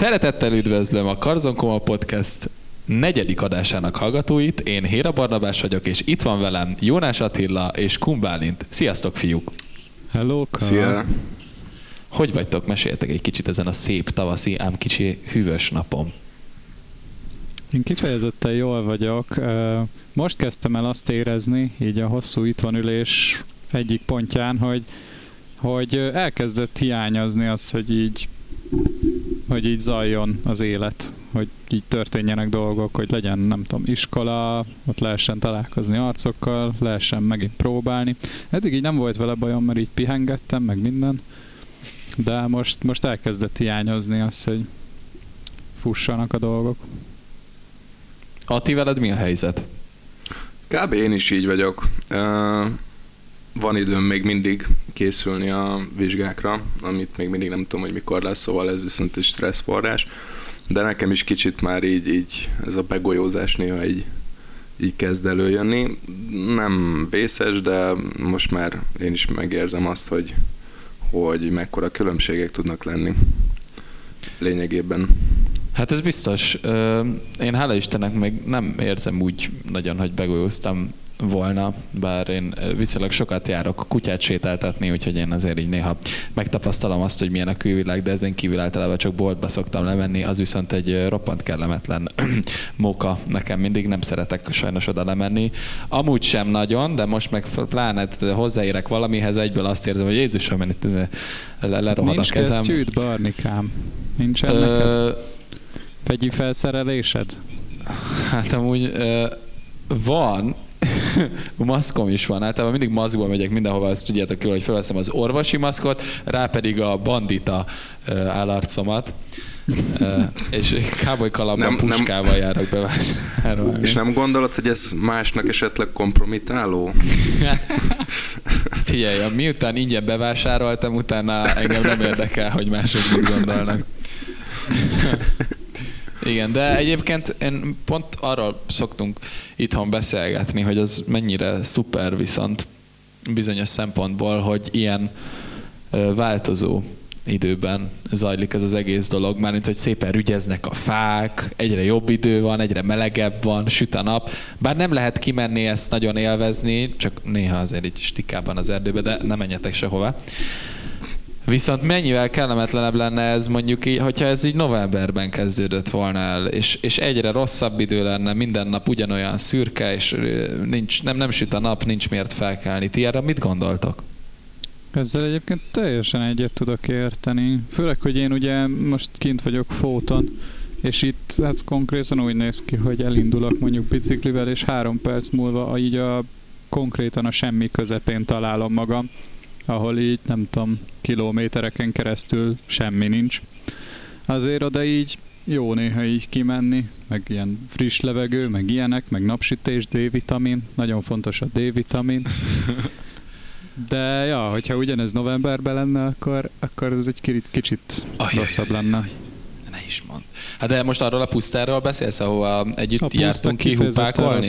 Szeretettel üdvözlöm a Karzonkoma Podcast negyedik adásának hallgatóit. Én Héra Barnabás vagyok, és itt van velem Jónás Attila és Kumbálint. Sziasztok, fiúk! Hello, Szia! Hogy vagytok? Meséljetek egy kicsit ezen a szép tavaszi, ám kicsi hűvös napon. Én kifejezetten jól vagyok. Most kezdtem el azt érezni, így a hosszú itthonülés egyik pontján, hogy, hogy elkezdett hiányozni az, hogy így hogy így zajjon az élet, hogy így történjenek dolgok, hogy legyen, nem tudom, iskola, ott lehessen találkozni arcokkal, lehessen megint próbálni. Eddig így nem volt vele bajom, mert így pihengettem, meg minden, de most, most elkezdett hiányozni az, hogy fussanak a dolgok. Ati, veled mi a helyzet? Kb. én is így vagyok. Uh, van időm még mindig készülni a vizsgákra, amit még mindig nem tudom, hogy mikor lesz, szóval ez viszont egy stresszforrás. De nekem is kicsit már így, így ez a begolyózás néha így, így kezd előjönni. Nem vészes, de most már én is megérzem azt, hogy, hogy mekkora különbségek tudnak lenni lényegében. Hát ez biztos. Én hála Istennek még nem érzem úgy nagyon, hogy begolyóztam volna, bár én viszonylag sokat járok kutyát sétáltatni, úgyhogy én azért így néha megtapasztalom azt, hogy milyen a külvilág, de ezen kívül általában csak boltba szoktam lemenni, az viszont egy roppant kellemetlen móka nekem mindig, nem szeretek sajnos oda lemenni. Amúgy sem nagyon, de most meg pláne hozzáérek valamihez, egyből azt érzem, hogy Jézusom, én itt lerohad Nincs a kezem. Nincs Barnikám? Nincsen Ö... neked? Fegyi felszerelésed? Hát amúgy ö, van, maszkom is van. Általában mindig maszkban megyek mindenhova, azt tudjátok jól, hogy felveszem az orvosi maszkot, rá pedig a bandita állarcomat. és káboly kalapban puskával nem, járok bevásárolni. És nem gondolod, hogy ez másnak esetleg kompromitáló? Figyelj, miután ingyen bevásároltam, utána engem nem érdekel, hogy mások mit gondolnak. Igen, de egyébként én pont arról szoktunk itthon beszélgetni, hogy az mennyire szuper viszont bizonyos szempontból, hogy ilyen változó időben zajlik ez az egész dolog, mármint, hogy szépen rügyeznek a fák, egyre jobb idő van, egyre melegebb van, süt a nap, bár nem lehet kimenni ezt nagyon élvezni, csak néha azért így stikában az erdőbe, de nem menjetek sehova. Viszont mennyivel kellemetlenebb lenne ez mondjuk, így, hogyha ez így novemberben kezdődött volna el, és, és egyre rosszabb idő lenne, minden nap ugyanolyan szürke, és nincs, nem, nem süt a nap, nincs miért felkelni. Ti erre mit gondoltok? Ezzel egyébként teljesen egyet tudok érteni. Főleg, hogy én ugye most kint vagyok fóton, és itt hát konkrétan úgy néz ki, hogy elindulok mondjuk biciklivel, és három perc múlva így a konkrétan a semmi közepén találom magam ahol így nem tudom, kilométereken keresztül semmi nincs. Azért oda így jó néha így kimenni, meg ilyen friss levegő, meg ilyenek, meg napsütés, D-vitamin, nagyon fontos a D-vitamin. De ja, hogyha ugyanez novemberben lenne, akkor, akkor ez egy kicsit, Ajaj, rosszabb lenne. Ne is mond. Hát de most arról a pusztáról beszélsz, ahova együtt a jártunk ki hupákolni?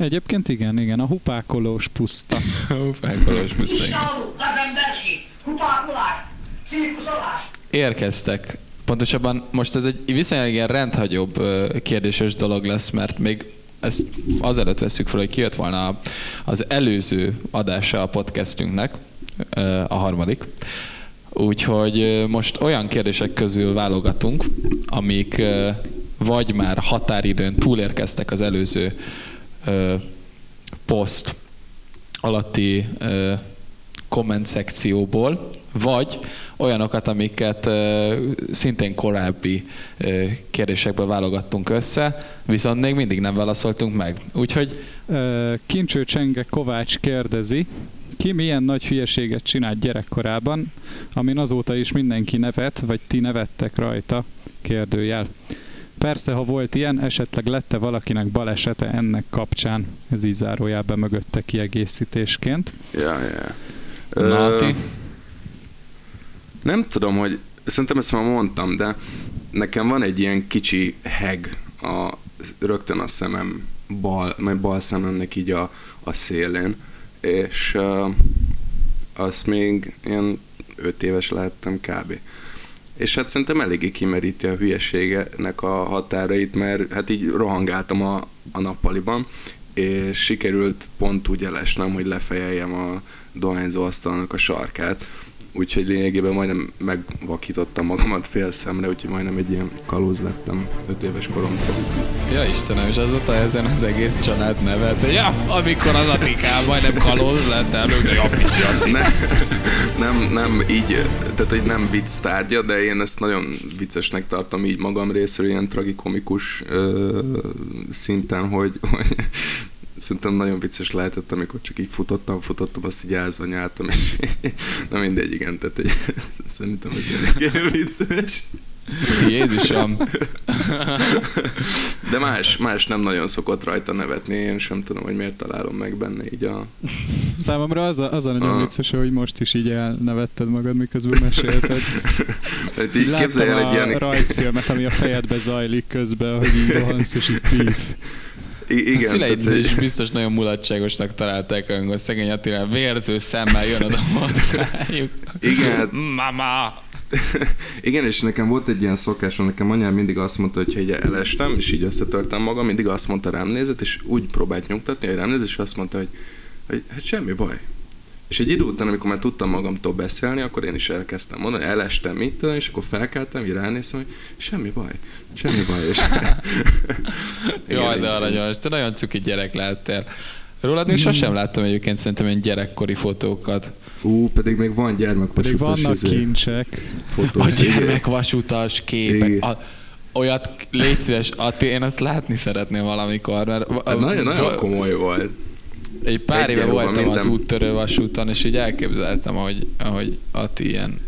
Egyébként igen, igen, a hupákolós puszta. a hupákolós puszta, igen. Érkeztek. Pontosabban most ez egy viszonylag ilyen rendhagyóbb kérdéses dolog lesz, mert még ezt azelőtt veszük fel, hogy kijött volna az előző adása a podcastünknek, a harmadik. Úgyhogy most olyan kérdések közül válogatunk, amik vagy már határidőn túlérkeztek az előző poszt alatti komment szekcióból, vagy olyanokat, amiket szintén korábbi kérdésekből válogattunk össze, viszont még mindig nem válaszoltunk meg. Úgyhogy... Kincső Csenge Kovács kérdezi, ki milyen nagy hülyeséget csinált gyerekkorában, amin azóta is mindenki nevet, vagy ti nevettek rajta? Kérdőjel. Persze, ha volt ilyen, esetleg lette valakinek balesete ennek kapcsán. Ez így zárójában mögötte kiegészítésként. Ja, ja. Nati? Nem tudom, hogy szerintem ezt már mondtam, de nekem van egy ilyen kicsi heg a, rögtön a szemem bal, majd bal szememnek így a, a szélén, és uh, azt még ilyen öt éves lehettem kb. És hát szerintem eléggé kimeríti a hülyeségenek a határait, mert hát így rohangáltam a, a nappaliban, és sikerült pont úgy elesnem, hogy lefejeljem a dohányzó asztalnak a sarkát, úgyhogy lényegében majdnem megvakítottam magamat fél szemre, úgyhogy majdnem egy ilyen kalóz lettem 5 éves koromtól. Ja Istenem, és azóta ezen az egész család nevet. Ja, amikor az Atikán majdnem kalóz lett, előtte a picsa. Ne, nem, nem így, tehát hogy nem vicc tárgya, de én ezt nagyon viccesnek tartom így magam részéről, ilyen tragikomikus ö, szinten, hogy, hogy szerintem nagyon vicces lehetett, amikor csak így futottam, futottam, azt így elzanyáltam, és na mindegy, igen, tehát egy, szerintem ez elég vicces. Jézusom. De más, más nem nagyon szokott rajta nevetni, én sem tudom, hogy miért találom meg benne így a... Számomra az a, az a nagyon vicces, hogy most is így elnevetted magad, miközben mesélted. Hát így Láttam el egy ilyen... rajzfilmet, ami a fejedbe zajlik közben, hogy így rohansz, és így píf. Igen, a szüleid tehát, is biztos nagyon mulatságosnak találták, amikor szegény Attila vérző szemmel jön oda hozzájuk. Igen. Hát- Mama! Igen, és nekem volt egy ilyen szokásom, nekem anyám mindig azt mondta, hogy így elestem, és így összetörtem magam, mindig azt mondta rám nézett, és úgy próbált nyugtatni, hogy rám nézett, és azt mondta, hogy, hogy hát semmi baj, és egy idő után, amikor már tudtam magamtól beszélni, akkor én is elkezdtem mondani, elestem itt, és akkor felkeltem, így ránéztem, hogy semmi baj, semmi baj. És... Jaj, de aranyos, te nagyon cuki gyerek lettél. Rólad még mm. sosem láttam egyébként szerintem ilyen gyerekkori fotókat. Ú, pedig még van gyermekvasutas. Pedig vannak izé, kincsek. Fotók. A gyermekvasutas képek. A, olyat légy szíves, Ati, én azt látni szeretném valamikor. Mert, hát nagyon, nagyon komoly volt egy pár éve voltam minden. az úttörő vasúton, és így elképzeltem, hogy, ahogy Ati ilyen,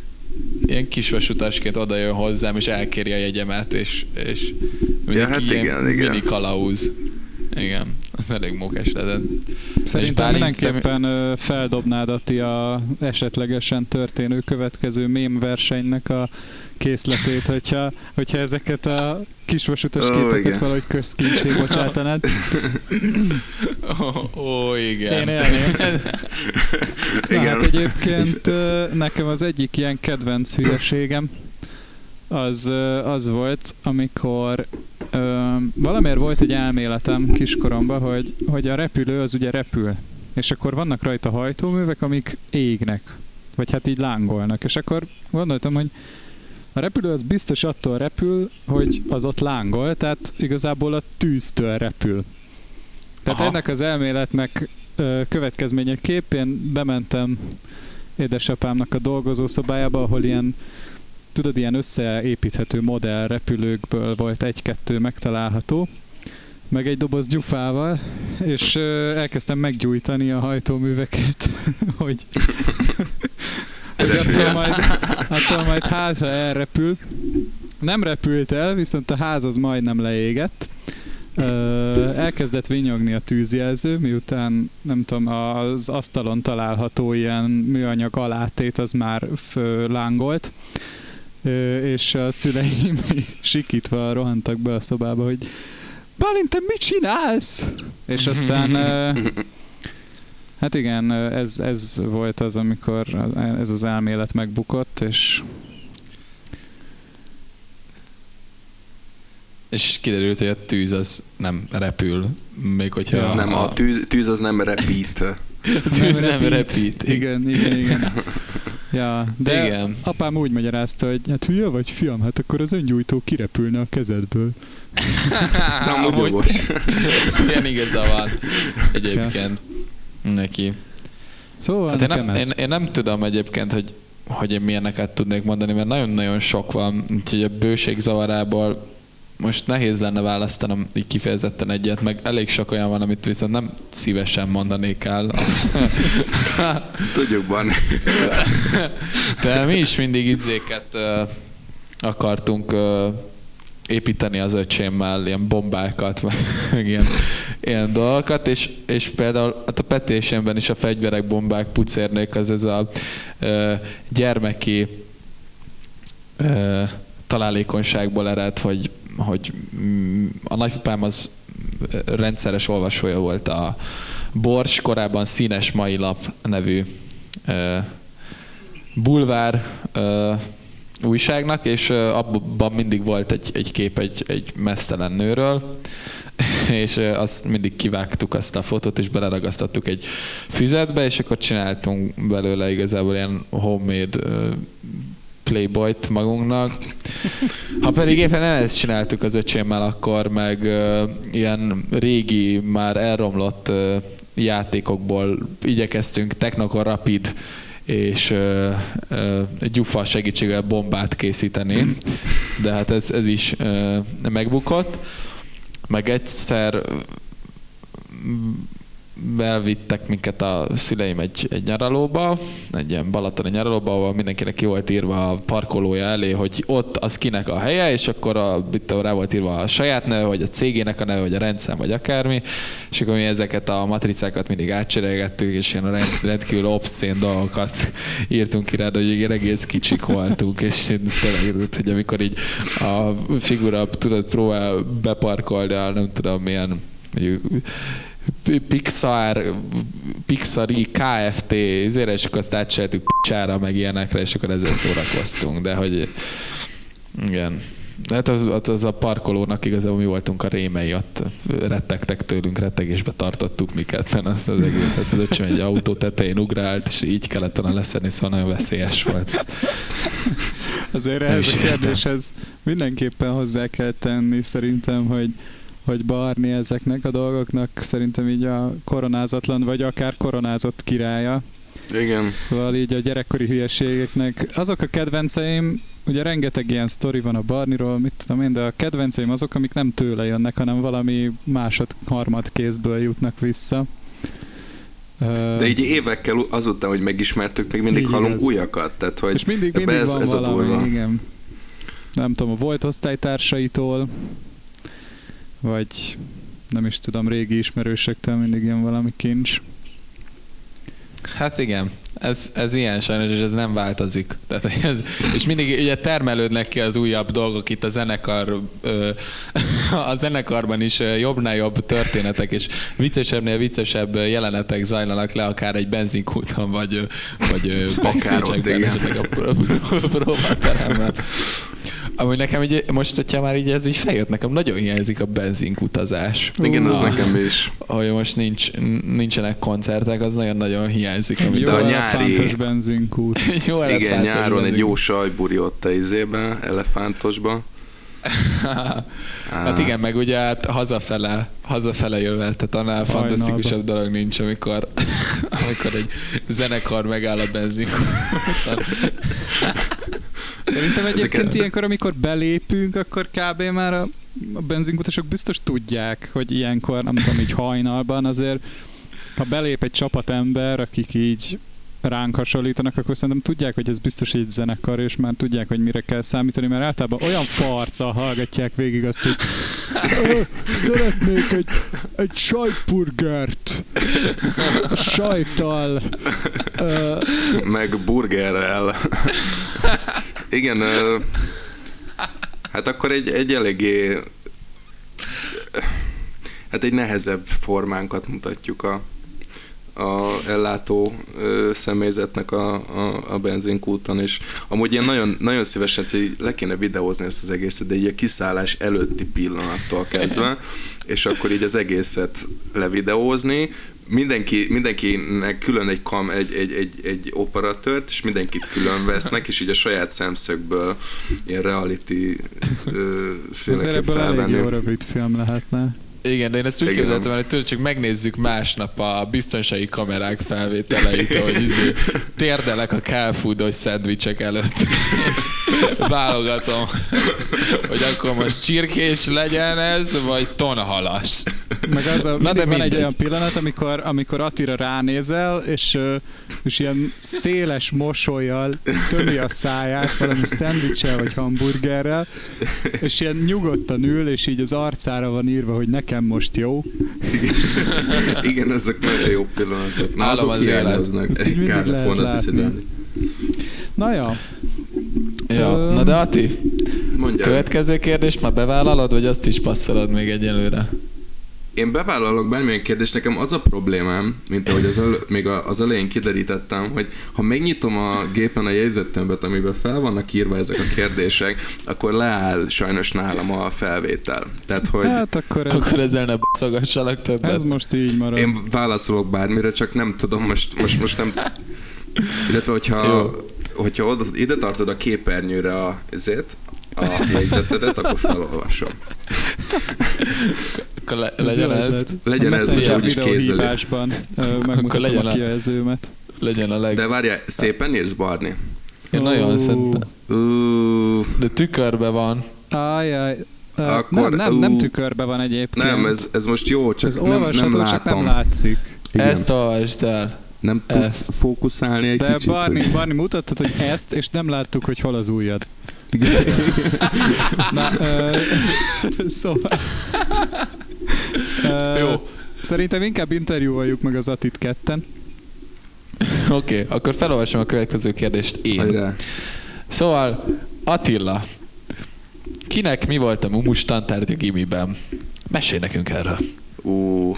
ilyen kis vasutasként oda jön hozzám, és elkéri a jegyemet, és, és ja, hát ilyen igen, mini igen. kalauz. Igen, az elég mókás lett. Szerintem mindenképpen te... feldobnád Ati a esetlegesen történő következő mém versenynek a készletét, hogyha, hogyha ezeket a kisvasutas oh, képeket igen. valahogy közkincsé bocsátanád. Ó, oh, oh, igen. Én élném. Na, igen. hát egyébként nekem az egyik ilyen kedvenc hülyeségem az, az volt, amikor ö, valamiért volt egy elméletem kiskoromban, hogy, hogy a repülő az ugye repül, és akkor vannak rajta hajtóművek, amik égnek, vagy hát így lángolnak, és akkor gondoltam, hogy a repülő az biztos attól repül, hogy az ott lángol, tehát igazából a tűztől repül. Tehát Aha. ennek az elméletnek ö, következményeképp én bementem édesapámnak a dolgozószobájába, ahol ilyen tudod, ilyen összeépíthető modell repülőkből volt egy-kettő megtalálható, meg egy doboz gyufával, és elkezdtem meggyújtani a hajtóműveket, hogy attól majd, attól majd háza elrepül. Nem repült el, viszont a ház az majdnem leégett. Elkezdett vinyogni a tűzjelző, miután nem tudom, az asztalon található ilyen műanyag alátét az már lángolt, és a szüleim sikítva rohantak be a szobába, hogy Bálint, te mit csinálsz? És aztán Hát igen, ez, ez volt az, amikor ez az elmélet megbukott, és És kiderült, hogy a tűz az nem repül, még hogyha... Ja, nem, a, a tűz, tűz az nem repít. a tűz nem, nem repít. Igen, igen, igen. Ja, de igen. apám úgy magyarázta, hogy hát hülye vagy fiam, hát akkor az öngyújtó kirepülne a kezedből. de amúgy jogos. Ilyen igaza van egyébként. Ja neki. Szóval hát én, nem, ez... én, én nem tudom egyébként, hogy, hogy én milyeneket tudnék mondani, mert nagyon-nagyon sok van, úgyhogy a bőség zavarából most nehéz lenne választanom így kifejezetten egyet, meg elég sok olyan van, amit viszont nem szívesen mondanék el. Tudjuk van. De mi is mindig izéket akartunk építeni az öcsémmel ilyen bombákat, meg ilyen, ilyen dolgokat, és, és például hát a petésémben is a fegyverek, bombák, pucérnék az ez a ö, gyermeki ö, találékonyságból ered, hogy, hogy a nagypapám az rendszeres olvasója volt a Bors, korábban Színes Mai Lap nevű bulvár újságnak, és abban mindig volt egy, egy kép egy, egy mesztelen nőről, és azt mindig kivágtuk azt a fotót, és beleragasztottuk egy füzetbe, és akkor csináltunk belőle igazából ilyen homemade Playboy-t magunknak. Ha pedig éppen ezt csináltuk az öcsémmel, akkor meg uh, ilyen régi, már elromlott uh, játékokból igyekeztünk Technocore Rapid és uh, uh, gyufa segítségével bombát készíteni, de hát ez, ez is uh, megbukott. Meg egyszer elvittek minket a szüleim egy, egy nyaralóba, egy ilyen balatoni nyaralóba, ahol mindenkinek ki volt írva a parkolója elé, hogy ott az kinek a helye, és akkor a, itt rá volt írva a saját neve, vagy a cégének a neve, vagy a rendszer, vagy akármi, és akkor mi ezeket a matricákat mindig átcserélgettük, és ilyen rend, rendkívül obszén dolgokat írtunk ki rá, de hogy igen, egész kicsik voltunk, és tényleg, hogy amikor így a figura tudod próbál beparkolni a nem tudom milyen mondjuk Pixar, Pixari Kft. ezért, akkor azt átcsináltuk csára, meg ilyenekre, és akkor ezzel szórakoztunk, de hogy igen. Hát az, az a parkolónak igazából mi voltunk a rémei, ott rettegtek tőlünk, rettegésbe tartottuk miket, mert azt az egészet, az öcsém egy autó tetején ugrált, és így kellett volna leszedni, szóval nagyon veszélyes volt. Azért ehhez a kérdéshez mindenképpen hozzá kell tenni szerintem, hogy hogy barni ezeknek a dolgoknak szerintem így a koronázatlan, vagy akár koronázott királya. Igen. Szóval így a gyerekkori hülyeségeknek. Azok a kedvenceim, ugye rengeteg ilyen sztori van a Barniról, mit tudom én, de a kedvenceim azok, amik nem tőle jönnek, hanem valami másod, harmad kézből jutnak vissza. De így évekkel azután, hogy megismertük, még mindig hallunk újakat. Tehát, hogy És mindig, mindig ez, van ez valami, a igen. Nem tudom, a volt osztálytársaitól, vagy nem is tudom, régi ismerősektől mindig jön valami kincs. Hát igen, ez, ez ilyen sajnos, és ez nem változik. Tehát ez, és mindig ugye termelődnek ki az újabb dolgok itt a zenekar, a zenekarban is jobbnál jobb történetek, és viccesebbnél viccesebb jelenetek zajlanak le, akár egy benzinkúton, vagy, vagy backstage-ekben, a próbateremben. Amúgy nekem így, most, hogyha már így ez így feljött, nekem nagyon hiányzik a benzinkutazás. Igen, az nekem is. Hogy most nincs, nincsenek koncertek, az nagyon-nagyon hiányzik. Amit jó a nyári... benzinkút. jó Igen, nyáron egy jó sajburi ott a izében, elefántosban. hát igen, meg ugye hát hazafele, hazafele jövet, tehát annál fantasztikusabb dolog nincs, amikor, amikor egy zenekar megáll a benzinkúton. Szerintem egyébként Ezeket... ilyenkor, amikor belépünk, akkor kb. már a, a benzinkutasok biztos tudják, hogy ilyenkor, nem tudom, így hajnalban azért, ha belép egy csapatember, akik így ránk hasonlítanak, akkor szerintem tudják, hogy ez biztos egy zenekar, és már tudják, hogy mire kell számítani, mert általában olyan farca hallgatják végig azt, hogy szeretnék egy, egy sajtburgert. Sajttal. Meg burgerrel. Igen, hát akkor egy, egy eléggé hát egy nehezebb formánkat mutatjuk a, a ellátó ö, személyzetnek a, a, a benzinkúton, és amúgy én nagyon, nagyon szívesen hogy le kéne videózni ezt az egészet, de így a kiszállás előtti pillanattól kezdve, és akkor így az egészet levideózni, mindenki, mindenkinek külön egy, kam, egy, egy, egy, egy operatőrt, és mindenkit külön vesznek, és így a saját szemszögből ilyen reality filmeket ebből elég jó rövid film lehetne. Igen, de én ezt úgy képzeltem, hogy tőle csak megnézzük másnap a biztonsági kamerák felvételeit, hogy izé, térdelek a kálfúdos szendvicsek előtt, és válogatom, hogy akkor most csirkés legyen ez, vagy tonhalas. Meg az a, Na de van egy olyan pillanat, amikor, amikor Attira ránézel, és, és ilyen széles mosolyjal tömi a száját valami szendvicsel vagy hamburgerrel, és ilyen nyugodtan ül, és így az arcára van írva, hogy nekem nekem most jó. Igen, ezek nagyon jó pillanatok. Na, azok az. Ezt így mindig lehet látni. Na ja. Ja, um, na de Ati, Mondjál. következő kérdést már bevállalod, vagy azt is passzolod még egyelőre? Én bevállalok bármilyen kérdést, nekem az a problémám, mint ahogy az elő, még az elején kiderítettem, hogy ha megnyitom a gépen a jegyzettömböt, amiben fel vannak írva ezek a kérdések, akkor leáll sajnos nálam a felvétel. Tehát, hogy Hát akkor ez, Akkor ezzel ne baszogassalak többet. ez most így marad. én válaszolok bármire, csak nem tudom, most, most, most nem... Illetve, hogyha, Jó. hogyha oda, ide tartod a képernyőre a, ezért, a jegyzetedet, akkor felolvasom. Akkor le, legyen ez. Legyen ez, hogy úgyis kézzel. megmutatom legyen a kijelzőmet. legyen a leg... De várjál, szépen írsz, Barni? Én nagyon szerintem. De tükörbe van. Ajjaj. Ö, Akkor, nem, nem, nem tükörbe van egyébként. nem, ez, ez most jó, csak ez nem, nem olvasható, látom. csak nem látszik. Igen. Ezt olvasd el. nem tudsz ezt. fókuszálni egy De kicsit? Barni, hogy- Barni mutattad, hogy ezt, és nem láttuk, hogy hol az ujjad. Na, ö, szóval... Ö, Jó. Szerintem inkább interjúoljuk meg az Atit ketten. Oké, okay, akkor felolvasom a következő kérdést én. Hajrá. Szóval, Attila, kinek mi volt a mumus tantárgya gimiben? Mesélj nekünk erről. Ú,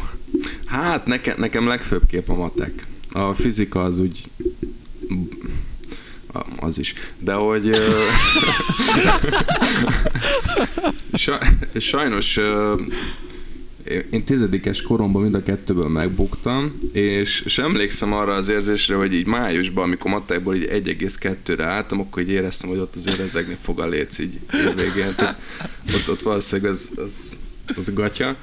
hát nekem, nekem legfőbb a matek. A fizika az úgy az is. De hogy sajnos én- tizedikes koromban mind a kettőből megbuktam, és, és emlékszem arra az érzésre, hogy így májusban, amikor matekból így 1,2-re álltam, akkor így éreztem, hogy ott azért rezegni fog a léc így évvégén. Tehát Ott, ott valószínűleg az, az, az gatya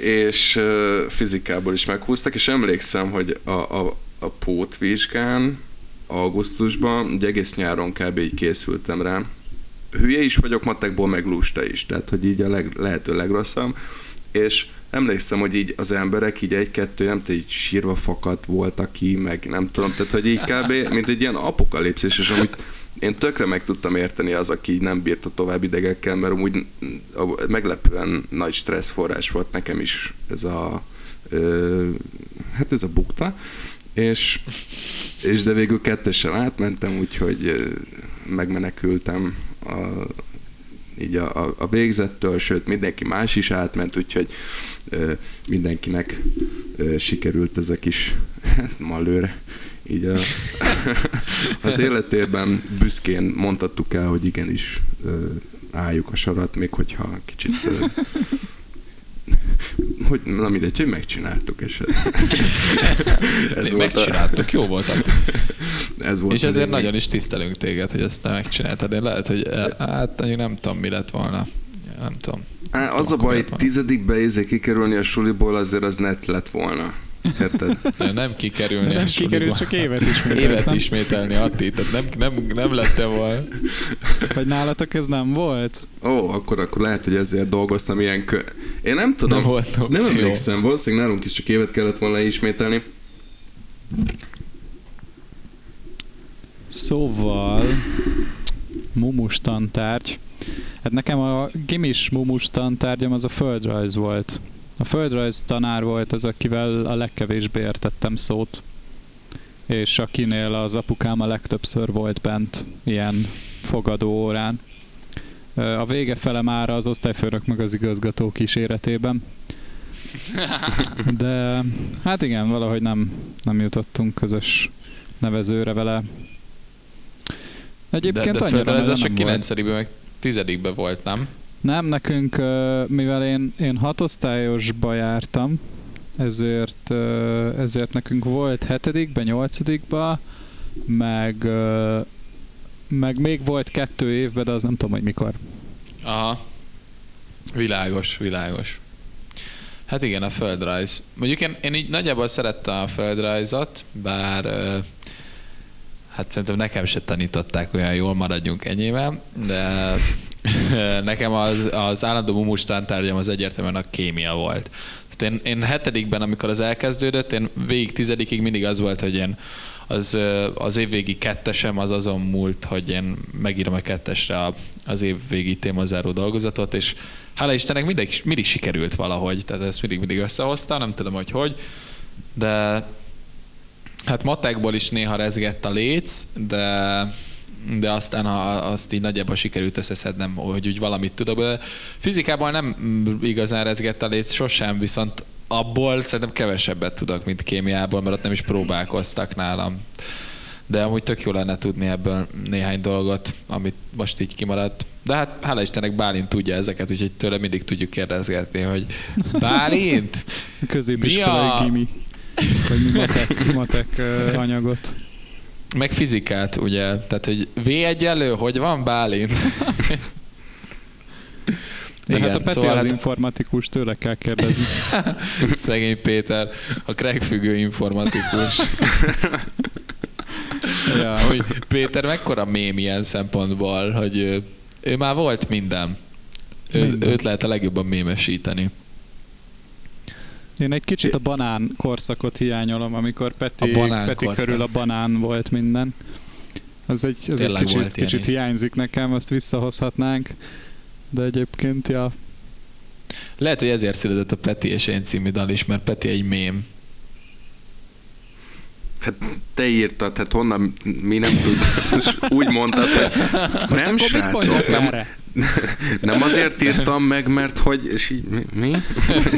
és fizikából is meghúztak, és emlékszem, hogy a, a, a pótvizsgán augusztusban, ugye egész nyáron kb. így készültem rá. Hülye is vagyok matekból, meg lusta is, tehát hogy így a leg, lehető legrosszabb, és emlékszem, hogy így az emberek így egy-kettő, nem tudom, így sírva fakadt voltak ki, meg nem tudom, tehát hogy így kb. mint egy ilyen apokalipszis, és amúgy én tökre meg tudtam érteni az, aki így nem bírta tovább idegekkel, mert amúgy a- meglepően nagy stresszforrás volt nekem is ez a ö, hát ez a bukta, és, és de végül kettessel átmentem, úgyhogy megmenekültem a, így a, a, a végzettől, sőt mindenki más is átment, úgyhogy ö, mindenkinek ö, sikerült ez a kis hát, malőre. Így a, az életében büszkén mondhattuk el, hogy igenis ö, álljuk a sarat, még hogyha kicsit ö, hogy, na mindegy, hogy megcsináltuk, és ez, volt a, Megcsináltuk, jó voltak. ez volt És a ezért lényeg. nagyon is tisztelünk téged, hogy ezt te megcsináltad. Én lehet, hogy eh, hát nem tudom, mi lett volna. Nem tudom. Á, az a baj, tizedikbe izé kikerülni a suliból, azért az net lett volna. Érted? De nem kikerülni. Nem a kikerül, csak évet ismételsz, Évet nem? ismételni, Atti, tehát nem, nem, nem lette volna. Vagy nálatok ez nem volt? Ó, akkor, akkor lehet, hogy ezért dolgoztam ilyen kö... Én nem tudom, Nem volt opció. nem emlékszem, valószínűleg nálunk is csak évet kellett volna ismételni. Szóval, mumus tantárgy. Hát nekem a gimis mumus tantárgyam az a földrajz volt. A földrajz tanár volt az, akivel a legkevésbé értettem szót. És akinél az apukám a legtöbbször volt bent ilyen fogadó órán. A vége fele már az osztályfőnök meg az igazgató kíséretében. De hát igen, valahogy nem, nem jutottunk közös nevezőre vele. De, Egyébként de annyira az csak nem volt. 9 meg 10 volt, nem? Nem, nekünk, mivel én, én hatosztályosba jártam, ezért, ezért nekünk volt hetedikbe, nyolcadikba, meg, meg még volt kettő évben, de az nem tudom, hogy mikor. Aha. Világos, világos. Hát igen, a földrajz. Mondjuk én, én így nagyjából szerettem a földrajzot, bár hát szerintem nekem se tanították olyan jól, maradjunk ennyivel, de nekem az, az állandó mumus tantárgyam az egyértelműen a kémia volt. Tehát én, én hetedikben, amikor az elkezdődött, én végig tizedikig mindig az volt, hogy én az, az évvégi kettesem az azon múlt, hogy én megírom a kettesre a- az évvégi témazáró dolgozatot, és hála Istennek mindig, mindig sikerült valahogy, tehát ezt mindig, mindig összehozta, nem tudom, hogy hogy, de hát matekból is néha rezgett a léc, de de aztán ha azt így nagyjából sikerült összeszednem, hogy úgy valamit tudok. Fizikában nem igazán rezgett a léc sosem, viszont abból szerintem kevesebbet tudok, mint kémiából, mert ott nem is próbálkoztak nálam. De amúgy tök jó lenne tudni ebből néhány dolgot, amit most így kimaradt. De hát hála Istennek Bálint tudja ezeket, úgyhogy tőle mindig tudjuk kérdezgetni, hogy Bálint? Középiskolai Mi a- gimi. Vagy mi matek, matek anyagot. Meg fizikát, ugye? Tehát, hogy V1 elő, hogy van Bálint? De hát a Peti szóval az hát informatikus, tőle kell kérdezni. szegény Péter, a crackfüggő informatikus. ja. hogy Péter mekkora mém ilyen szempontból, hogy ő, ő már volt minden. Ő, Minden. őt lehet a legjobban mémesíteni. Én egy kicsit a banán korszakot hiányolom, amikor Peti, A banán Peti korszak. körül a banán volt minden. Az egy, az egy kicsit, ilyen kicsit hiányzik nekem, azt visszahozhatnánk. De egyébként, ja, Lehet, hogy ezért született a Peti és én című dal is, mert Peti egy mém. Hát te írtad, hát honnan mi nem tudjuk. Úgy mondtad, hogy Most nem srácok, nem, erre? Nem azért írtam meg, mert hogy, és így mi? mi?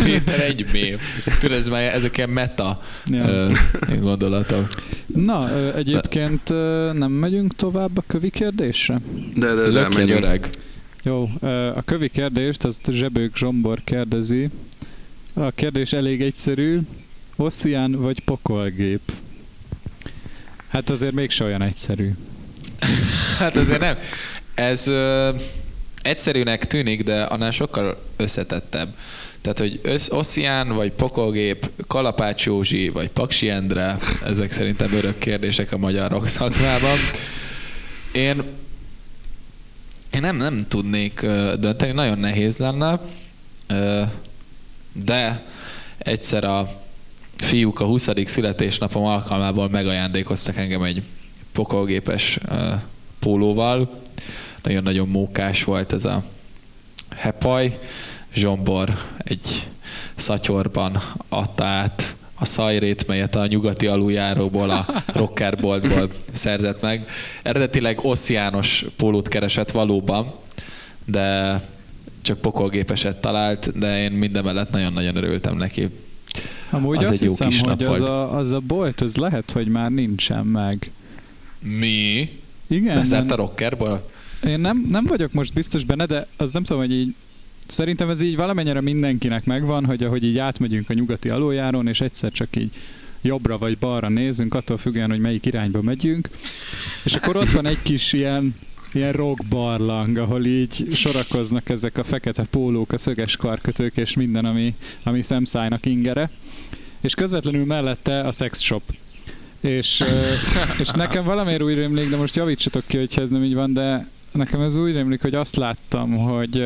Péter egy mém. Tudod, ez már ezek ilyen meta Ja. ö, gondolatok. Na, ö, egyébként ö, nem megyünk tovább a kövi kérdésre? De, de, de, Lökjen menjünk. öreg. Jó, ö, a kövi kérdést azt Zsebők Zsombor kérdezi. A kérdés elég egyszerű. Ossian vagy pokolgép? Hát azért mégse olyan egyszerű. Hát azért nem. Ez ö, egyszerűnek tűnik, de annál sokkal összetettebb. Tehát, hogy össz, Ossian, vagy Pokolgép, Kalapács Józsi, vagy Paksi Endre, ezek szerintem örök kérdések a magyar rock szakmában. Én, én nem, nem tudnék dönteni, nagyon nehéz lenne, de egyszer a fiúk a 20. születésnapom alkalmából megajándékoztak engem egy pokolgépes pólóval. Nagyon-nagyon mókás volt ez a hepaj. Zsombor egy szatyorban adta át a szajrét, melyet a nyugati aluljáróból, a rockerboltból szerzett meg. Eredetileg Ossziános pólót keresett valóban, de csak pokolgépeset talált, de én mindemellett nagyon-nagyon örültem neki. Amúgy Az azt egy jó hiszem, nap hogy az a, az a bolt, az lehet, hogy már nincsen meg. Mi? Igen, Beszert mert a rockerból? Én nem, nem vagyok most biztos benne, de az nem tudom, hogy így Szerintem ez így valamennyire mindenkinek megvan, hogy ahogy így átmegyünk a nyugati aluljáron, és egyszer csak így jobbra vagy balra nézünk, attól függően, hogy melyik irányba megyünk. És akkor ott van egy kis ilyen, ilyen rock barlang, ahol így sorakoznak ezek a fekete pólók, a szöges karkötők és minden, ami, ami szemszájnak ingere. És közvetlenül mellette a sex shop. És, és nekem valamiért úgy rémlik, de most javítsatok ki, hogyha ez nem így van, de nekem ez úgy rémlik, hogy azt láttam, hogy,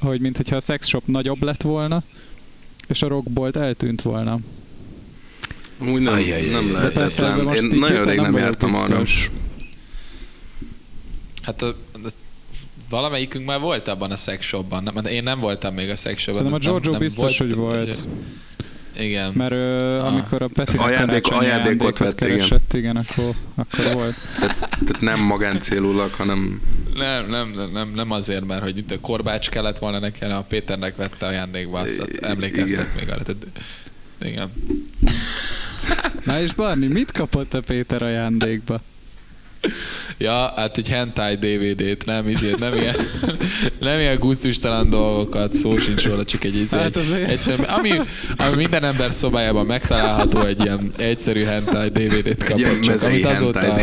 hogy mint hogyha a sex shop nagyobb lett volna, és a rockbolt eltűnt volna. Úgy nem, Ajajaj. nem De persze ebben lehetetlen. most Én nagyon rég nem vagyok jártam arra. Hát a, a, valamelyikünk már volt abban a sex shopban. Nem, én nem voltam még a sex shopban. Szerintem a nem- Giorgio nem biztos, hogy volt. Igen. Mert ö, Ah. amikor a Peti Ajándék- ajándékot vett, igen. keresett, igen, akkor, akkor volt. Tehát nem magáncélúlag, hanem Nem, nem, nem, nem, azért, mert hogy itt a korbács kellett volna neki, hanem a Péternek vette ajándékba, azt emlékeztek igen. még arra. Tehát, igen. Na és Barni, mit kapott a Péter ajándékba? Ja, hát egy hentai DVD-t, nem izét, nem ilyen, nem ilyen gusztustalan dolgokat, szó sincs róla, csak egy izé, Hát azért. egyszerű, ami, ami minden ember szobájában megtalálható, egy ilyen egyszerű hentai DVD-t kapott, csak amit azóta,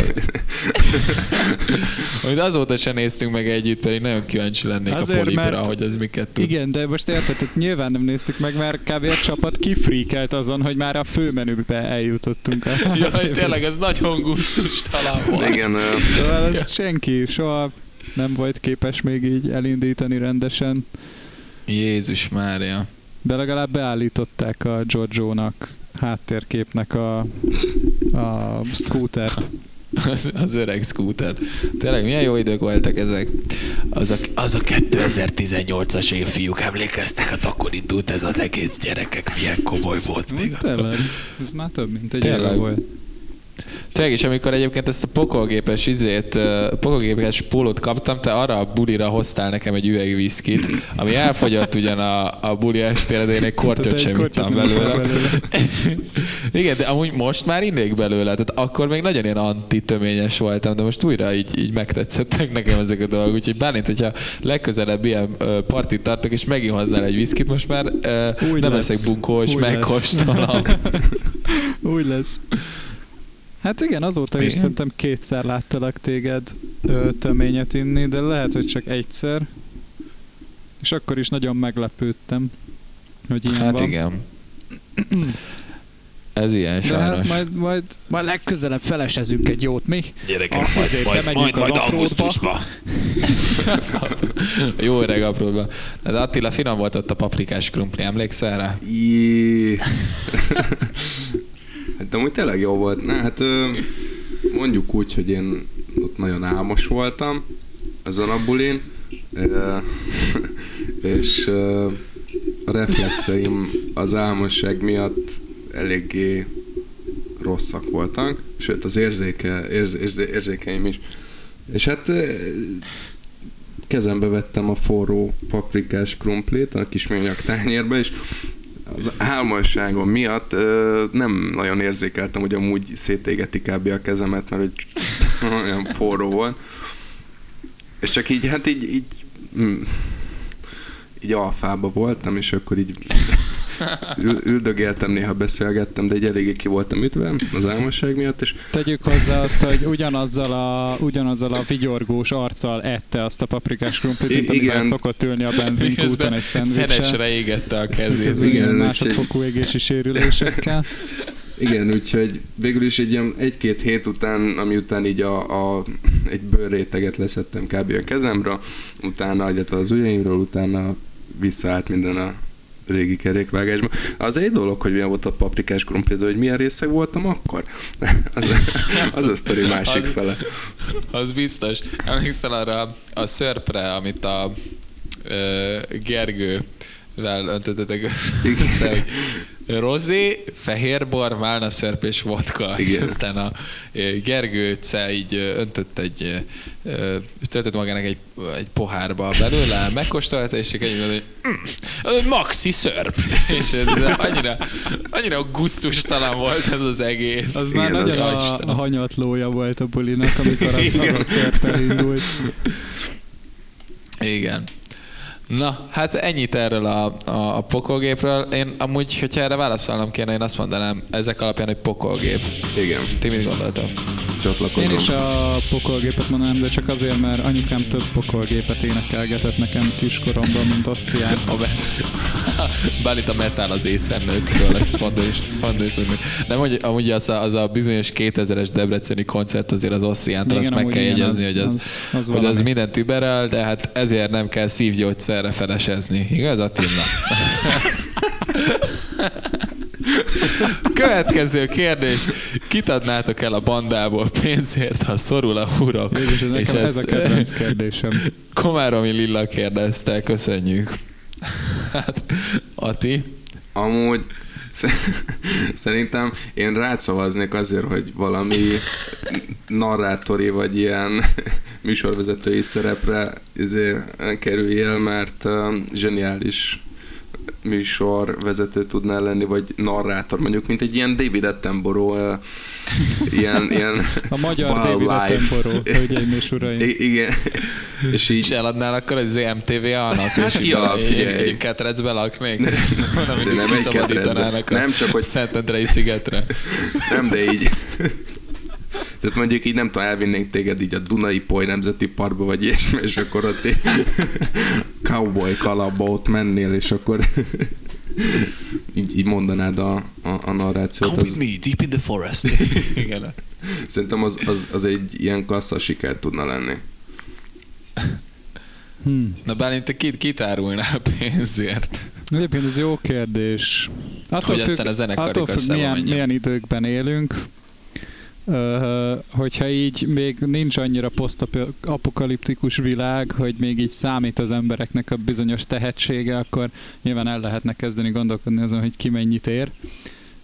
amit azóta sem néztünk meg együtt, pedig nagyon kíváncsi lennék Azért, a polipra, mert- hogy ez miket tud. Igen, de most érted, tehát nyilván nem néztük meg, mert kb. a csapat kifríkelt azon, hogy már a főmenübe eljutottunk. A Jaj, tényleg, ez nagyon gusztustalan volt. Igen, Szóval ezt senki soha nem volt képes még így elindítani rendesen, Jézus Mária. de legalább beállították a Giorgio-nak háttérképnek a, a scootert. Az, az öreg scooter. Tényleg milyen jó idők voltak ezek. Az a, az a 2018-as év fiúk emlékeztek, hát akkor indult ez az egész gyerekek, milyen komoly volt még. Tényleg, ez már több mint egy éve volt. Tényleg is, amikor egyébként ezt a pokolgépes izét, pokolgépes pólót kaptam, te arra a bulira hoztál nekem egy üveg viszkit, ami elfogyott ugyan a, a buli estére, de én egy kortyot sem ittam belőle. belőle. Igen, de amúgy most már innék belőle, tehát akkor még nagyon ilyen antitöményes voltam, de most újra így, így megtetszettek nekem ezek a dolgok, úgyhogy Bálint, hogyha legközelebb ilyen partit tartok, és megint hozzál egy viszkit, most már Úgy nem lesz. leszek bunkó, és megkóstolom. Úgy lesz. Hát igen, azóta is Igen? szerintem kétszer láttalak téged ö, töményet inni, de lehet, hogy csak egyszer. És akkor is nagyon meglepődtem, hogy ilyen Hát van. igen. Ez ilyen De hát sajnos. majd, majd, majd legközelebb felesezünk egy jót, mi? Gyerekek, Ah, azért bemegyünk az apródba. Jó öreg apródban. De Attila finom volt ott a paprikás krumpli, emlékszel rá? Amúgy tényleg jó volt. Na, hát mondjuk úgy, hogy én ott nagyon álmos voltam azon a bulin, és a reflexeim az álmosság miatt eléggé rosszak voltak, sőt az érzéke, érz, érz, érzékeim is. És hát kezembe vettem a forró paprikás krumplit a kis műanyag tányérba, és az álmosságom miatt ö, nem nagyon érzékeltem, hogy amúgy szétégeti kb. a kezemet, mert hogy olyan forró volt. És csak így, hát így, így, mm, így alfába voltam, és akkor így üldögéltem, néha beszélgettem, de egy eléggé ki voltam ütve az álmosság miatt, és Tegyük hozzá azt, hogy ugyanazzal a, ugyanazzal a vigyorgós arccal ette azt a paprikás krumplit, mint amivel igen. szokott ülni a benzinkúton egy szendvicsen. Szenesre égette a kezét. Igen, másodfokú égési sérülésekkel. Igen, úgyhogy végül is egy ilyen egy-két hét után, ami után így a, a, egy bőrréteget leszettem kb. a kezemre, utána, illetve az ujjaimról, utána visszaállt minden a régi kerékvágásba. Az egy dolog, hogy milyen volt a paprikás krumpli, de hogy milyen részeg voltam akkor? Az, az a sztori másik Az- fele. Az biztos. Emlékszel arra a szörpre, amit a ö, Gergővel öntöttetek össze, rozé, fehérbor, málna szörp és vodka. És Igen. aztán a Gergő ce így öntött egy, töltött magának egy, egy pohárba belőle, megkóstolta, és egy hogy mm, maxi szörp. És ez annyira, annyira gusztustalan volt ez az egész. Az már Igen, nagyon az- a, a hanyatlója volt a bulinak, amikor az, az a szört elindult. Igen. Na, hát ennyit erről a, a, a pokolgépről. Én amúgy, hogyha erre válaszolnom kéne, én azt mondanám ezek alapján, hogy pokolgép. Igen, Ti mit gondoltok? Csatlakozom. Én is a pokolgépet mondanám, de csak azért, mert anyukám több pokolgépet énekelgetett nekem kiskoromban, mint Osszián. A me- Bár itt a metal az észen nőtt föl, ez fontos, fontos tudni. Nem, hogy amúgy az a, az a bizonyos 2000-es debreceni koncert azért az Ossziántól, azt meg kell jegyezni, hogy az, az, az, hogy az minden tüberel, de hát ezért nem kell szívgyógyszerre felesezni. Igaz, Attila? Következő kérdés. Kit adnátok el a bandából pénzért, ha szorul a hura? Végülis ez, nekem ez a kedvenc kérdésem. Komáromi Lilla kérdezte, köszönjük. Hát, Ati? Amúgy sz- szerintem én rád szavaznék azért, hogy valami narrátori vagy ilyen műsorvezetői szerepre izé, kerüljél, mert zseniális műsorvezető tudnál lenni, vagy narrátor, mondjuk, mint egy ilyen David Attenborough, uh, ilyen, ilyen A magyar Wildlife. David Attenborough, hölgyeim és uraim. I- igen, és így És eladnál akkor az MTV-ának? Hát ja, figyelj. egy ketrecbe laknék? Azért nem egy ketrecbe. Nem csak, hogy Szentendrei szigetre. Nem, de így... Tehát mondjuk így nem tudom, elvinnénk téged így a Dunai Poly Nemzeti Parkba, vagy ilyesmi, és akkor ott így cowboy kalapba ott mennél, és akkor így, így mondanád a, a, a narrációt. Az, me, deep in the forest. Igen. szerintem az, az, az egy ilyen kassza siker tudna lenni. Hmm. Na Bálint, te kit, kit árulnál pénzért? Egyébként ez jó kérdés. Hogy aztán a zenekar attól függ milyen, milyen időkben élünk. Hogyha így még nincs annyira posztapokaliptikus világ, hogy még így számít az embereknek a bizonyos tehetsége, akkor nyilván el lehetne kezdeni gondolkodni azon, hogy ki mennyit ér.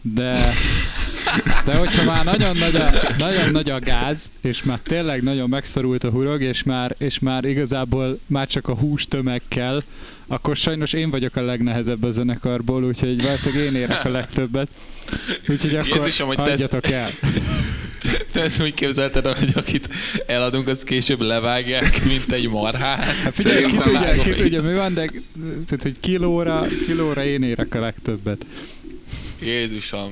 De De hogyha már nagyon nagy, a, nagyon nagy a gáz, és már tényleg nagyon megszorult a hurog, és már, és már igazából már csak a hús tömeg kell, akkor sajnos én vagyok a legnehezebb a zenekarból, úgyhogy valószínűleg én érek a legtöbbet. Úgyhogy akkor Jézusom, hogy tesz- hagyjatok el. Te ezt úgy képzelted, el, hogy akit eladunk, az később levágják, mint egy marhát. Hát figyelj, ki tudja, ki tudja, mi van, de tehát, hogy kilóra, kilóra én érek a legtöbbet. Jézusom.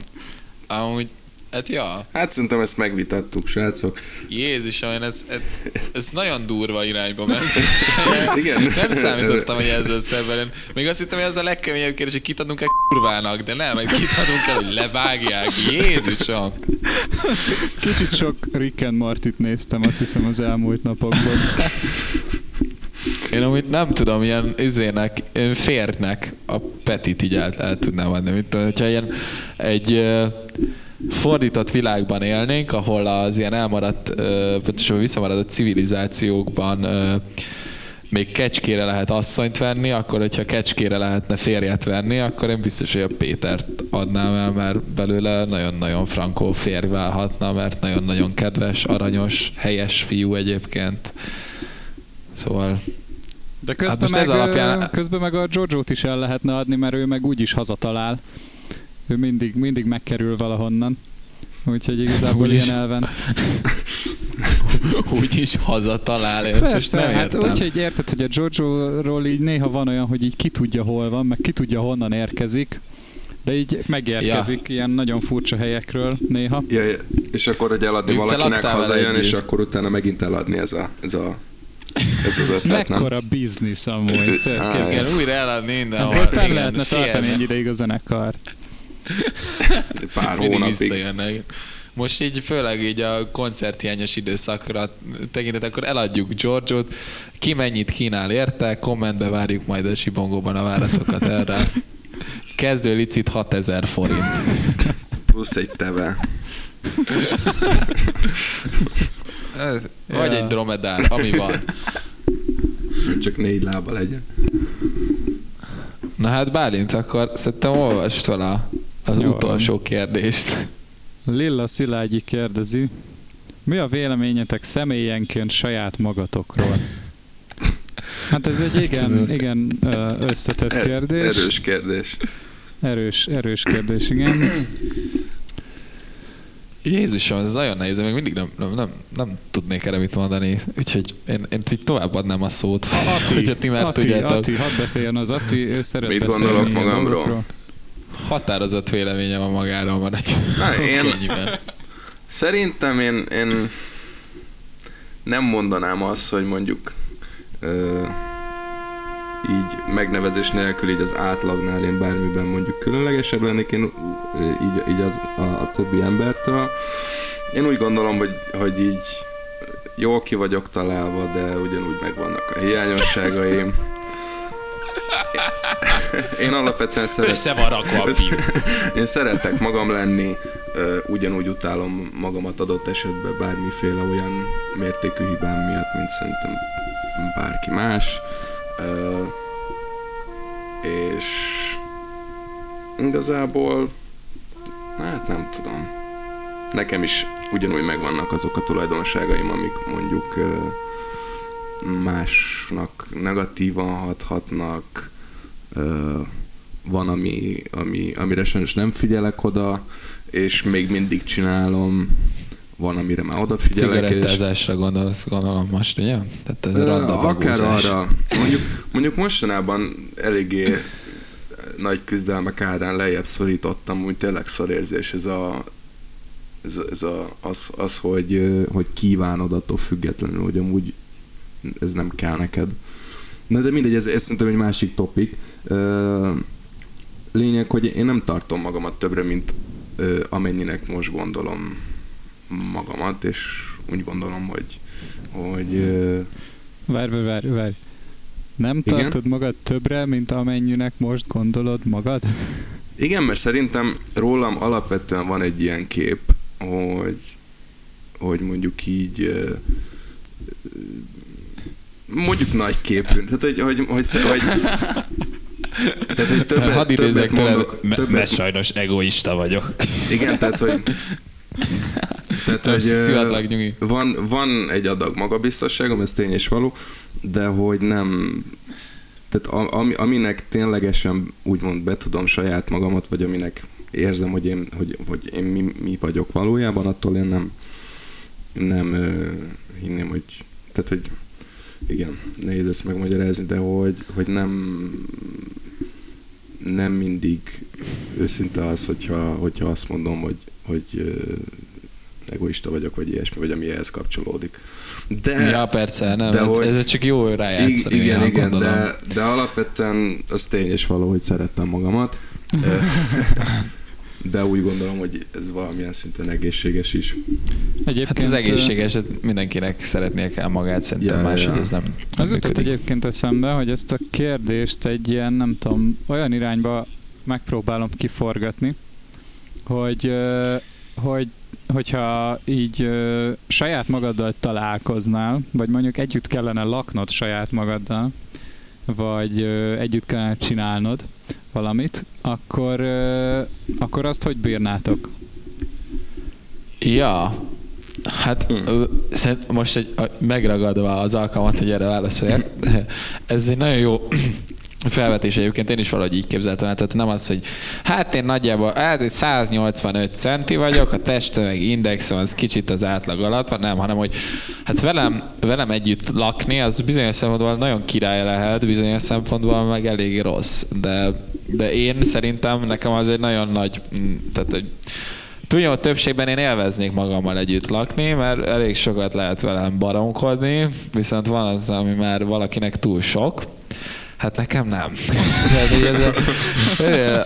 Amúgy, hát ja, Hát szerintem ezt megvitattuk, srácok. Jézusom, én ez, ez, ez nagyon durva irányba ment. Igen. Nem számítottam, hogy ezzel szemben. Még azt hittem, hogy ez a legkeményebb kérdés, hogy kit adunk-e kurvának, de nem, kit adunk el, hogy levágják. Jézusom. Kicsit sok Rick and Martit néztem, azt hiszem az elmúlt napokban. Én amúgy nem tudom, ilyen izének, férnek a Petit így el, el tudnám adni. Mint, hogyha ilyen egy fordított világban élnénk, ahol az ilyen elmaradt, ö, pontosan visszamaradott civilizációkban még kecskére lehet asszonyt venni, akkor hogyha kecskére lehetne férjet venni, akkor én biztos, hogy a Pétert adnám el, mert belőle nagyon-nagyon frankó férj válhatna, mert nagyon-nagyon kedves, aranyos, helyes fiú egyébként. Szóval De közben, most meg, ez alapján- alapján... közben meg a Jojo-t is el lehetne adni, mert ő meg úgyis hazatalál. Ő mindig, mindig megkerül valahonnan. Úgyhogy igazából Úgyis. ilyen elven. úgy is hazatalál, ezt most Persze, nem hát értem. úgyhogy érted, hogy a Jojo-ról így néha van olyan, hogy így ki tudja hol van, meg ki tudja honnan érkezik, de így megérkezik ja. ilyen nagyon furcsa helyekről néha. Ja, ja, és akkor, hogy eladni Ők valakinek hazajön, és akkor utána megint eladni ez a, ez a ez az ötlet, nem? Mekkora biznisz amúgy. képzeld. Igen, újra eladni mindenhol. Fel Igen, lehetne tartani egy ideig a zenekar. Pár Mindig hónapig. visszajönnek. Most így főleg így a koncerthiányos időszakra tekintet, akkor eladjuk George-ot, ki mennyit kínál érte, kommentbe várjuk majd a sibongóban a válaszokat erre. Kezdő licit 6000 forint. Plusz egy teve. Vagy Ja. egy dromedár, ami van. Csak négy lába legyen. Na hát Bálint, akkor szerintem olvast fel a, az Jó. utolsó kérdést. Lilla Szilágyi kérdezi, mi a véleményetek személyenként saját magatokról? Hát ez egy igen, igen összetett Er- kérdés. Erős kérdés. Erős, erős kérdés, igen. Jézusom, ez nagyon nehéz, még mindig nem, nem, nem, nem tudnék erre mit mondani, úgyhogy én, én így továbbadnám a szót, Atti, hogyha ti már Atti, tudjátok. Atti, hadd beszéljen az Atti, ő szeret Mit beszélni gondolok magamról? dolgokról. Határozott véleményem a magáról van egy Na, én szerintem én, én nem mondanám azt, hogy mondjuk ö, így megnevezés nélkül így az átlagnál én bármiben mondjuk különlegesebb lennék én így, így az, a, a többi embertől. Én úgy gondolom, hogy, hogy így jól ki vagyok találva, de ugyanúgy megvannak a hiányosságaim. Én alapvetően szeretem Össze van rakva a fiú. én szeretek magam lenni, ugyanúgy utálom magamat adott esetben bármiféle olyan mértékű hibám miatt, mint szerintem bárki más. És igazából, hát nem tudom. Nekem is ugyanúgy megvannak azok a tulajdonságaim, amik mondjuk másnak negatívan hathatnak, van, ami, ami, amire sajnos nem figyelek oda, és még mindig csinálom, van, amire már odafigyelek, és Cigarettázásra gondolsz, gondolom most, ugye? Tehát ez Ö, akár arra. Mondjuk, mondjuk mostanában eléggé nagy küzdelmek árán lejjebb szorítottam, úgy tényleg szorérzés ez a, ez, ez a, az, az hogy, hogy kívánod attól függetlenül, hogy amúgy ez nem kell neked. Na de mindegy, ez, ez szerintem egy másik topik. Lényeg, hogy én nem tartom magamat többre, mint amennyinek most gondolom magamat, és úgy gondolom, hogy, hogy Várj, várj, várj. Nem Igen? tartod magad többre, mint amennyinek most gondolod magad? Igen, mert szerintem rólam alapvetően van egy ilyen kép, hogy, hogy mondjuk így mondjuk nagy képű. Tehát, hogy, hogy, hogy, hogy tehát, hogy többet, Hadd többet tőled, mondok, me- többet, mert sajnos egoista vagyok. igen, tehát, hogy Tehát, hogy, van, van egy adag magabiztosságom, ez tény és való, de hogy nem tehát ami, aminek ténylegesen úgymond be tudom saját magamat, vagy aminek érzem, hogy én, hogy, hogy én mi, mi vagyok valójában, attól én nem, nem hinném, hogy tehát, hogy igen, nehéz ezt megmagyarázni, de hogy, hogy nem nem mindig őszinte az, hogyha, hogyha azt mondom, hogy, hogy egoista vagyok, vagy ilyesmi, vagy ami ehhez kapcsolódik. De, ja, persze, nem, de ez, hogy, ez csak jó rájátszani. Igen, igen, de, de alapvetően az tény és való, hogy szerettem magamat. de úgy gondolom, hogy ez valamilyen szinten egészséges is. Egyébként, hát az egészséges, mindenkinek szeretnie kell magát, szerintem ja, máshogy ja. ez nem Az jutott egyébként eszembe, hogy ezt a kérdést egy ilyen, nem tudom, olyan irányba megpróbálom kiforgatni, hogy, hogy hogyha így ö, saját magaddal találkoznál, vagy mondjuk együtt kellene laknod saját magaddal, vagy ö, együtt kellene csinálnod valamit, akkor, akkor azt hogy bírnátok? Ja, hát hmm. most egy, megragadva az alkalmat, hogy erre válaszoljak, ez egy nagyon jó felvetés egyébként én is valahogy így képzeltem tehát nem az, hogy hát én nagyjából hát 185 centi vagyok, a testtömeg indexem az kicsit az átlag alatt van, nem, hanem hogy hát velem, velem együtt lakni, az bizonyos szempontból nagyon király lehet, bizonyos szempontból meg elég rossz, de, de én szerintem nekem az egy nagyon nagy, mm, tehát Tudja, hogy többségben én élveznék magammal együtt lakni, mert elég sokat lehet velem baromkodni, viszont van az, ami már valakinek túl sok, Hát nekem nem.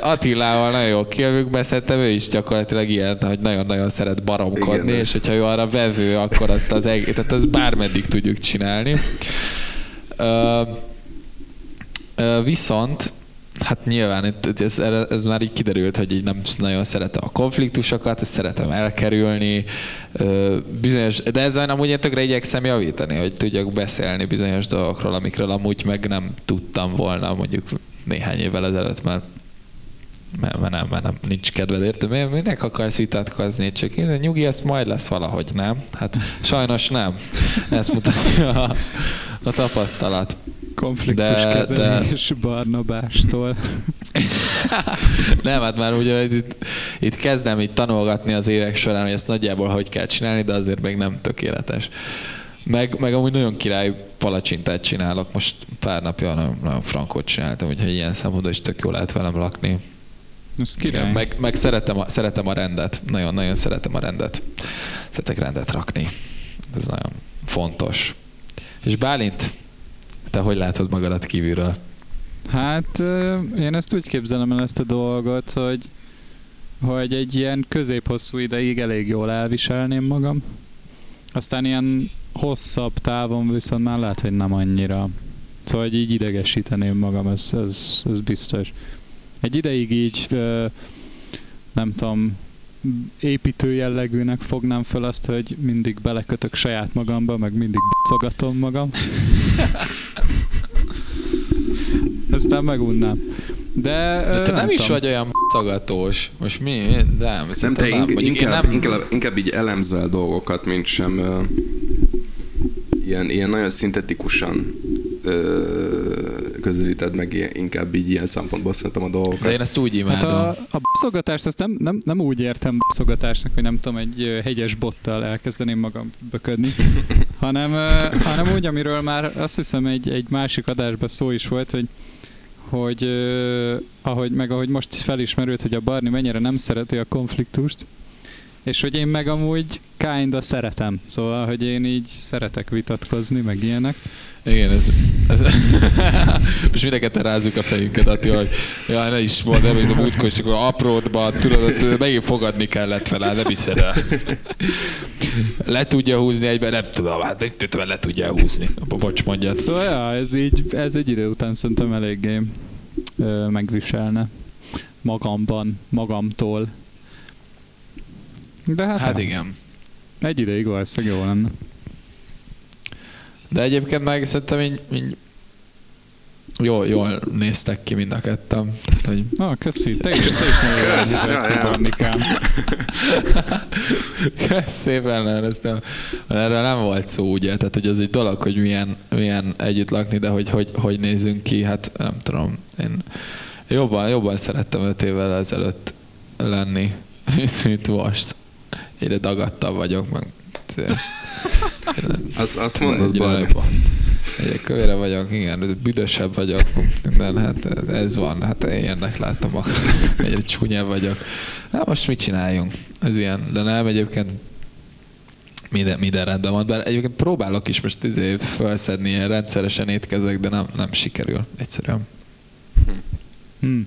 Attilával nagyon jó kijövünk, beszéltem, ő is gyakorlatilag ilyen, hogy nagyon-nagyon szeret baromkodni, Igen, és hogyha ő arra vevő, akkor azt az egész, tehát ezt bármeddig tudjuk csinálni. Viszont Hát nyilván ez, ez már így kiderült, hogy így nem nagyon szeretem a konfliktusokat, ezt szeretem elkerülni, bizonyos, de ezzel amúgy én tökre igyekszem javítani, hogy tudjak beszélni bizonyos dolgokról, amikről amúgy meg nem tudtam volna mondjuk néhány évvel ezelőtt, mert mert, mert nem, mert nem, nincs kedved, érted? Minek akarsz vitatkozni? Csak én, nyugi, ezt majd lesz valahogy, nem? Hát sajnos nem. Ezt mutatja a, a tapasztalat. Konfliktus de, kezelés de... Barnabástól. nem, hát már ugye itt, itt kezdem itt tanulgatni az évek során, hogy ezt nagyjából hogy kell csinálni, de azért még nem tökéletes. Meg, meg amúgy nagyon király palacsintát csinálok. Most pár napja nagyon, nagyon frankot csináltam, úgyhogy ilyen szempontból is tök jól lehet velem lakni. Ez király. meg, meg szeretem, a, szeretem a rendet. Nagyon-nagyon szeretem a rendet. Szeretek rendet rakni. Ez nagyon fontos. És Bálint, te hogy látod magadat kívülről? Hát én ezt úgy képzelem el ezt a dolgot, hogy, hogy egy ilyen középhosszú ideig elég jól elviselném magam. Aztán ilyen hosszabb távon viszont már lehet, hogy nem annyira. Szóval így idegesíteném magam, ez, ez, ez biztos. Egy ideig így nem tudom, építő jellegűnek fognám föl azt, hogy mindig belekötök saját magamba, meg mindig szagatom magam. Aztán megunnám. De, De te nem, nem is tudom. vagy olyan szagatós. Most mi? De nem, nem te nem. Inkább, nem... Inkább, inkább így elemzel dolgokat, mint sem uh, ilyen, ilyen nagyon szintetikusan közelíted meg inkább így ilyen szempontból szerintem a dolgokat. De én ezt úgy imádom. Hát a, a baszogatást ezt nem, nem, nem úgy értem baszogatásnak, hogy nem tudom, egy hegyes bottal elkezdeném magam böködni, hanem, hanem úgy, amiről már azt hiszem egy, egy másik adásban szó is volt, hogy hogy ahogy, meg ahogy most felismerült, hogy a Barni mennyire nem szereti a konfliktust, és hogy én meg amúgy kinda szeretem. Szóval, hogy én így szeretek vitatkozni, meg ilyenek. Igen, ez... ez most mindenket rázzuk a fejünket, Ati, hogy ja, ne is mondd, nem, ez a múltkor, és akkor apródban, tudod, megint fogadni kellett fel, nem hiszed el. Le tudja húzni egyben, nem tudom, hát egy le tudja húzni. Bocs, mondjad. Szóval, ja, ez így, ez egy idő után szerintem eléggé ö, megviselne magamban, magamtól. De hát, hát igen. Egy ideig valószínűleg jó lenne. De egyébként meg szerintem így, így jól, jól néztek ki mind a ketten. Tehát, hogy Ah, köszi. Te is, te is nagyon jól ki, ja. Barnikám. Kösz szépen, mert ez nem, erről nem volt szó, ugye, tehát hogy az egy dolog, hogy milyen, milyen együtt lakni, de hogy, hogy hogy nézünk ki, hát nem tudom, én jobban, jobban szerettem öt évvel ezelőtt lenni, mint, mint most. Egyre dagadtabb vagyok, meg Azt, azt mondod, nagyobb- egyre kövére vagyok, igen, büdösebb vagyok, de hát ez, van, hát én ilyennek látom, a- egyre csúnyább vagyok. Hát most mit csináljunk? Ez ilyen, de nem egyébként minden, minden rendben van, bár egyébként próbálok is most izé felszedni, ilyen rendszeresen étkezek, de nem, nem sikerül egyszerűen. Hm.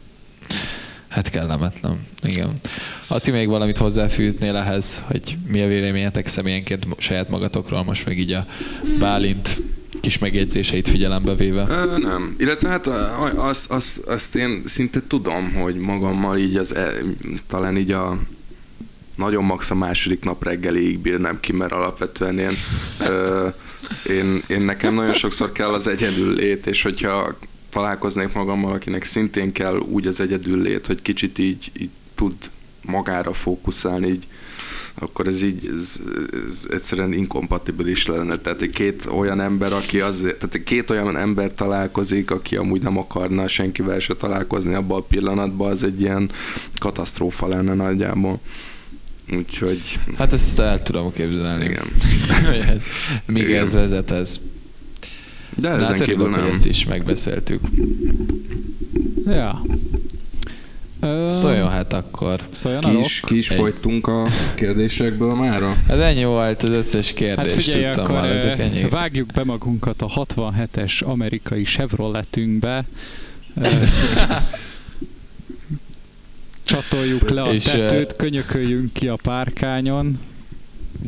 Hát kellemetlen. Igen. Ati, még valamit hozzáfűznél ehhez, hogy mi a véleményetek személyenként saját magatokról, most meg így a Bálint kis megjegyzéseit figyelembe véve. Ö, nem. Illetve hát az, az, azt én szinte tudom, hogy magammal így az, e, talán így a nagyon max a második nap reggeliig bírnám ki, mert alapvetően én, ö, én, én nekem nagyon sokszor kell az egyedül lét, és hogyha találkoznék magammal, akinek szintén kell úgy az egyedül lét, hogy kicsit így, így tud magára fókuszálni, így akkor ez így ez, ez egyszerűen inkompatibilis lenne. Tehát egy két olyan ember, aki az, tehát egy két olyan ember találkozik, aki amúgy nem akarna senkivel se találkozni abban a pillanatban, az egy ilyen katasztrófa lenne nagyjából. Úgyhogy Hát ezt el tudom képzelni. igen. Míg Igen. ez vezet ez. De Na, ezen hát kívül nem. ezt is megbeszéltük. Ja. Szóljon hát akkor. Szóljon Ki is, ki is folytunk a kérdésekből mára? Ez ennyi volt az összes kérdést, Hát figyelj, tudtam akkor már, ezek ennyi. vágjuk be magunkat a 67-es amerikai Chevroletünkbe. Csatoljuk le a tetőt, könyököljünk ki a párkányon.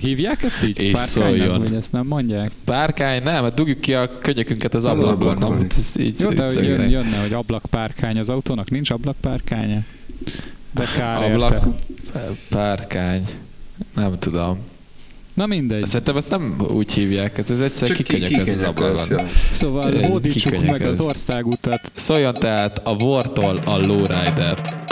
Hívják ezt így? És szóljon. vagy ezt nem mondják? Párkány, nem, hát dugjuk ki a könyökünket az Az ablakon. ablakon. Nem, így, Jó, de így hogy jön, jönne, hogy ablakpárkány az autónak, nincs ablakpárkánya? De kár Ablak, érte. párkány. Nem tudom. Na mindegy. Szerintem ezt nem úgy hívják, ez, ez egyszer kikönyököz az ablakon. Szóval hódítsuk meg az országutat. Szóljon tehát a vortól a lowrider.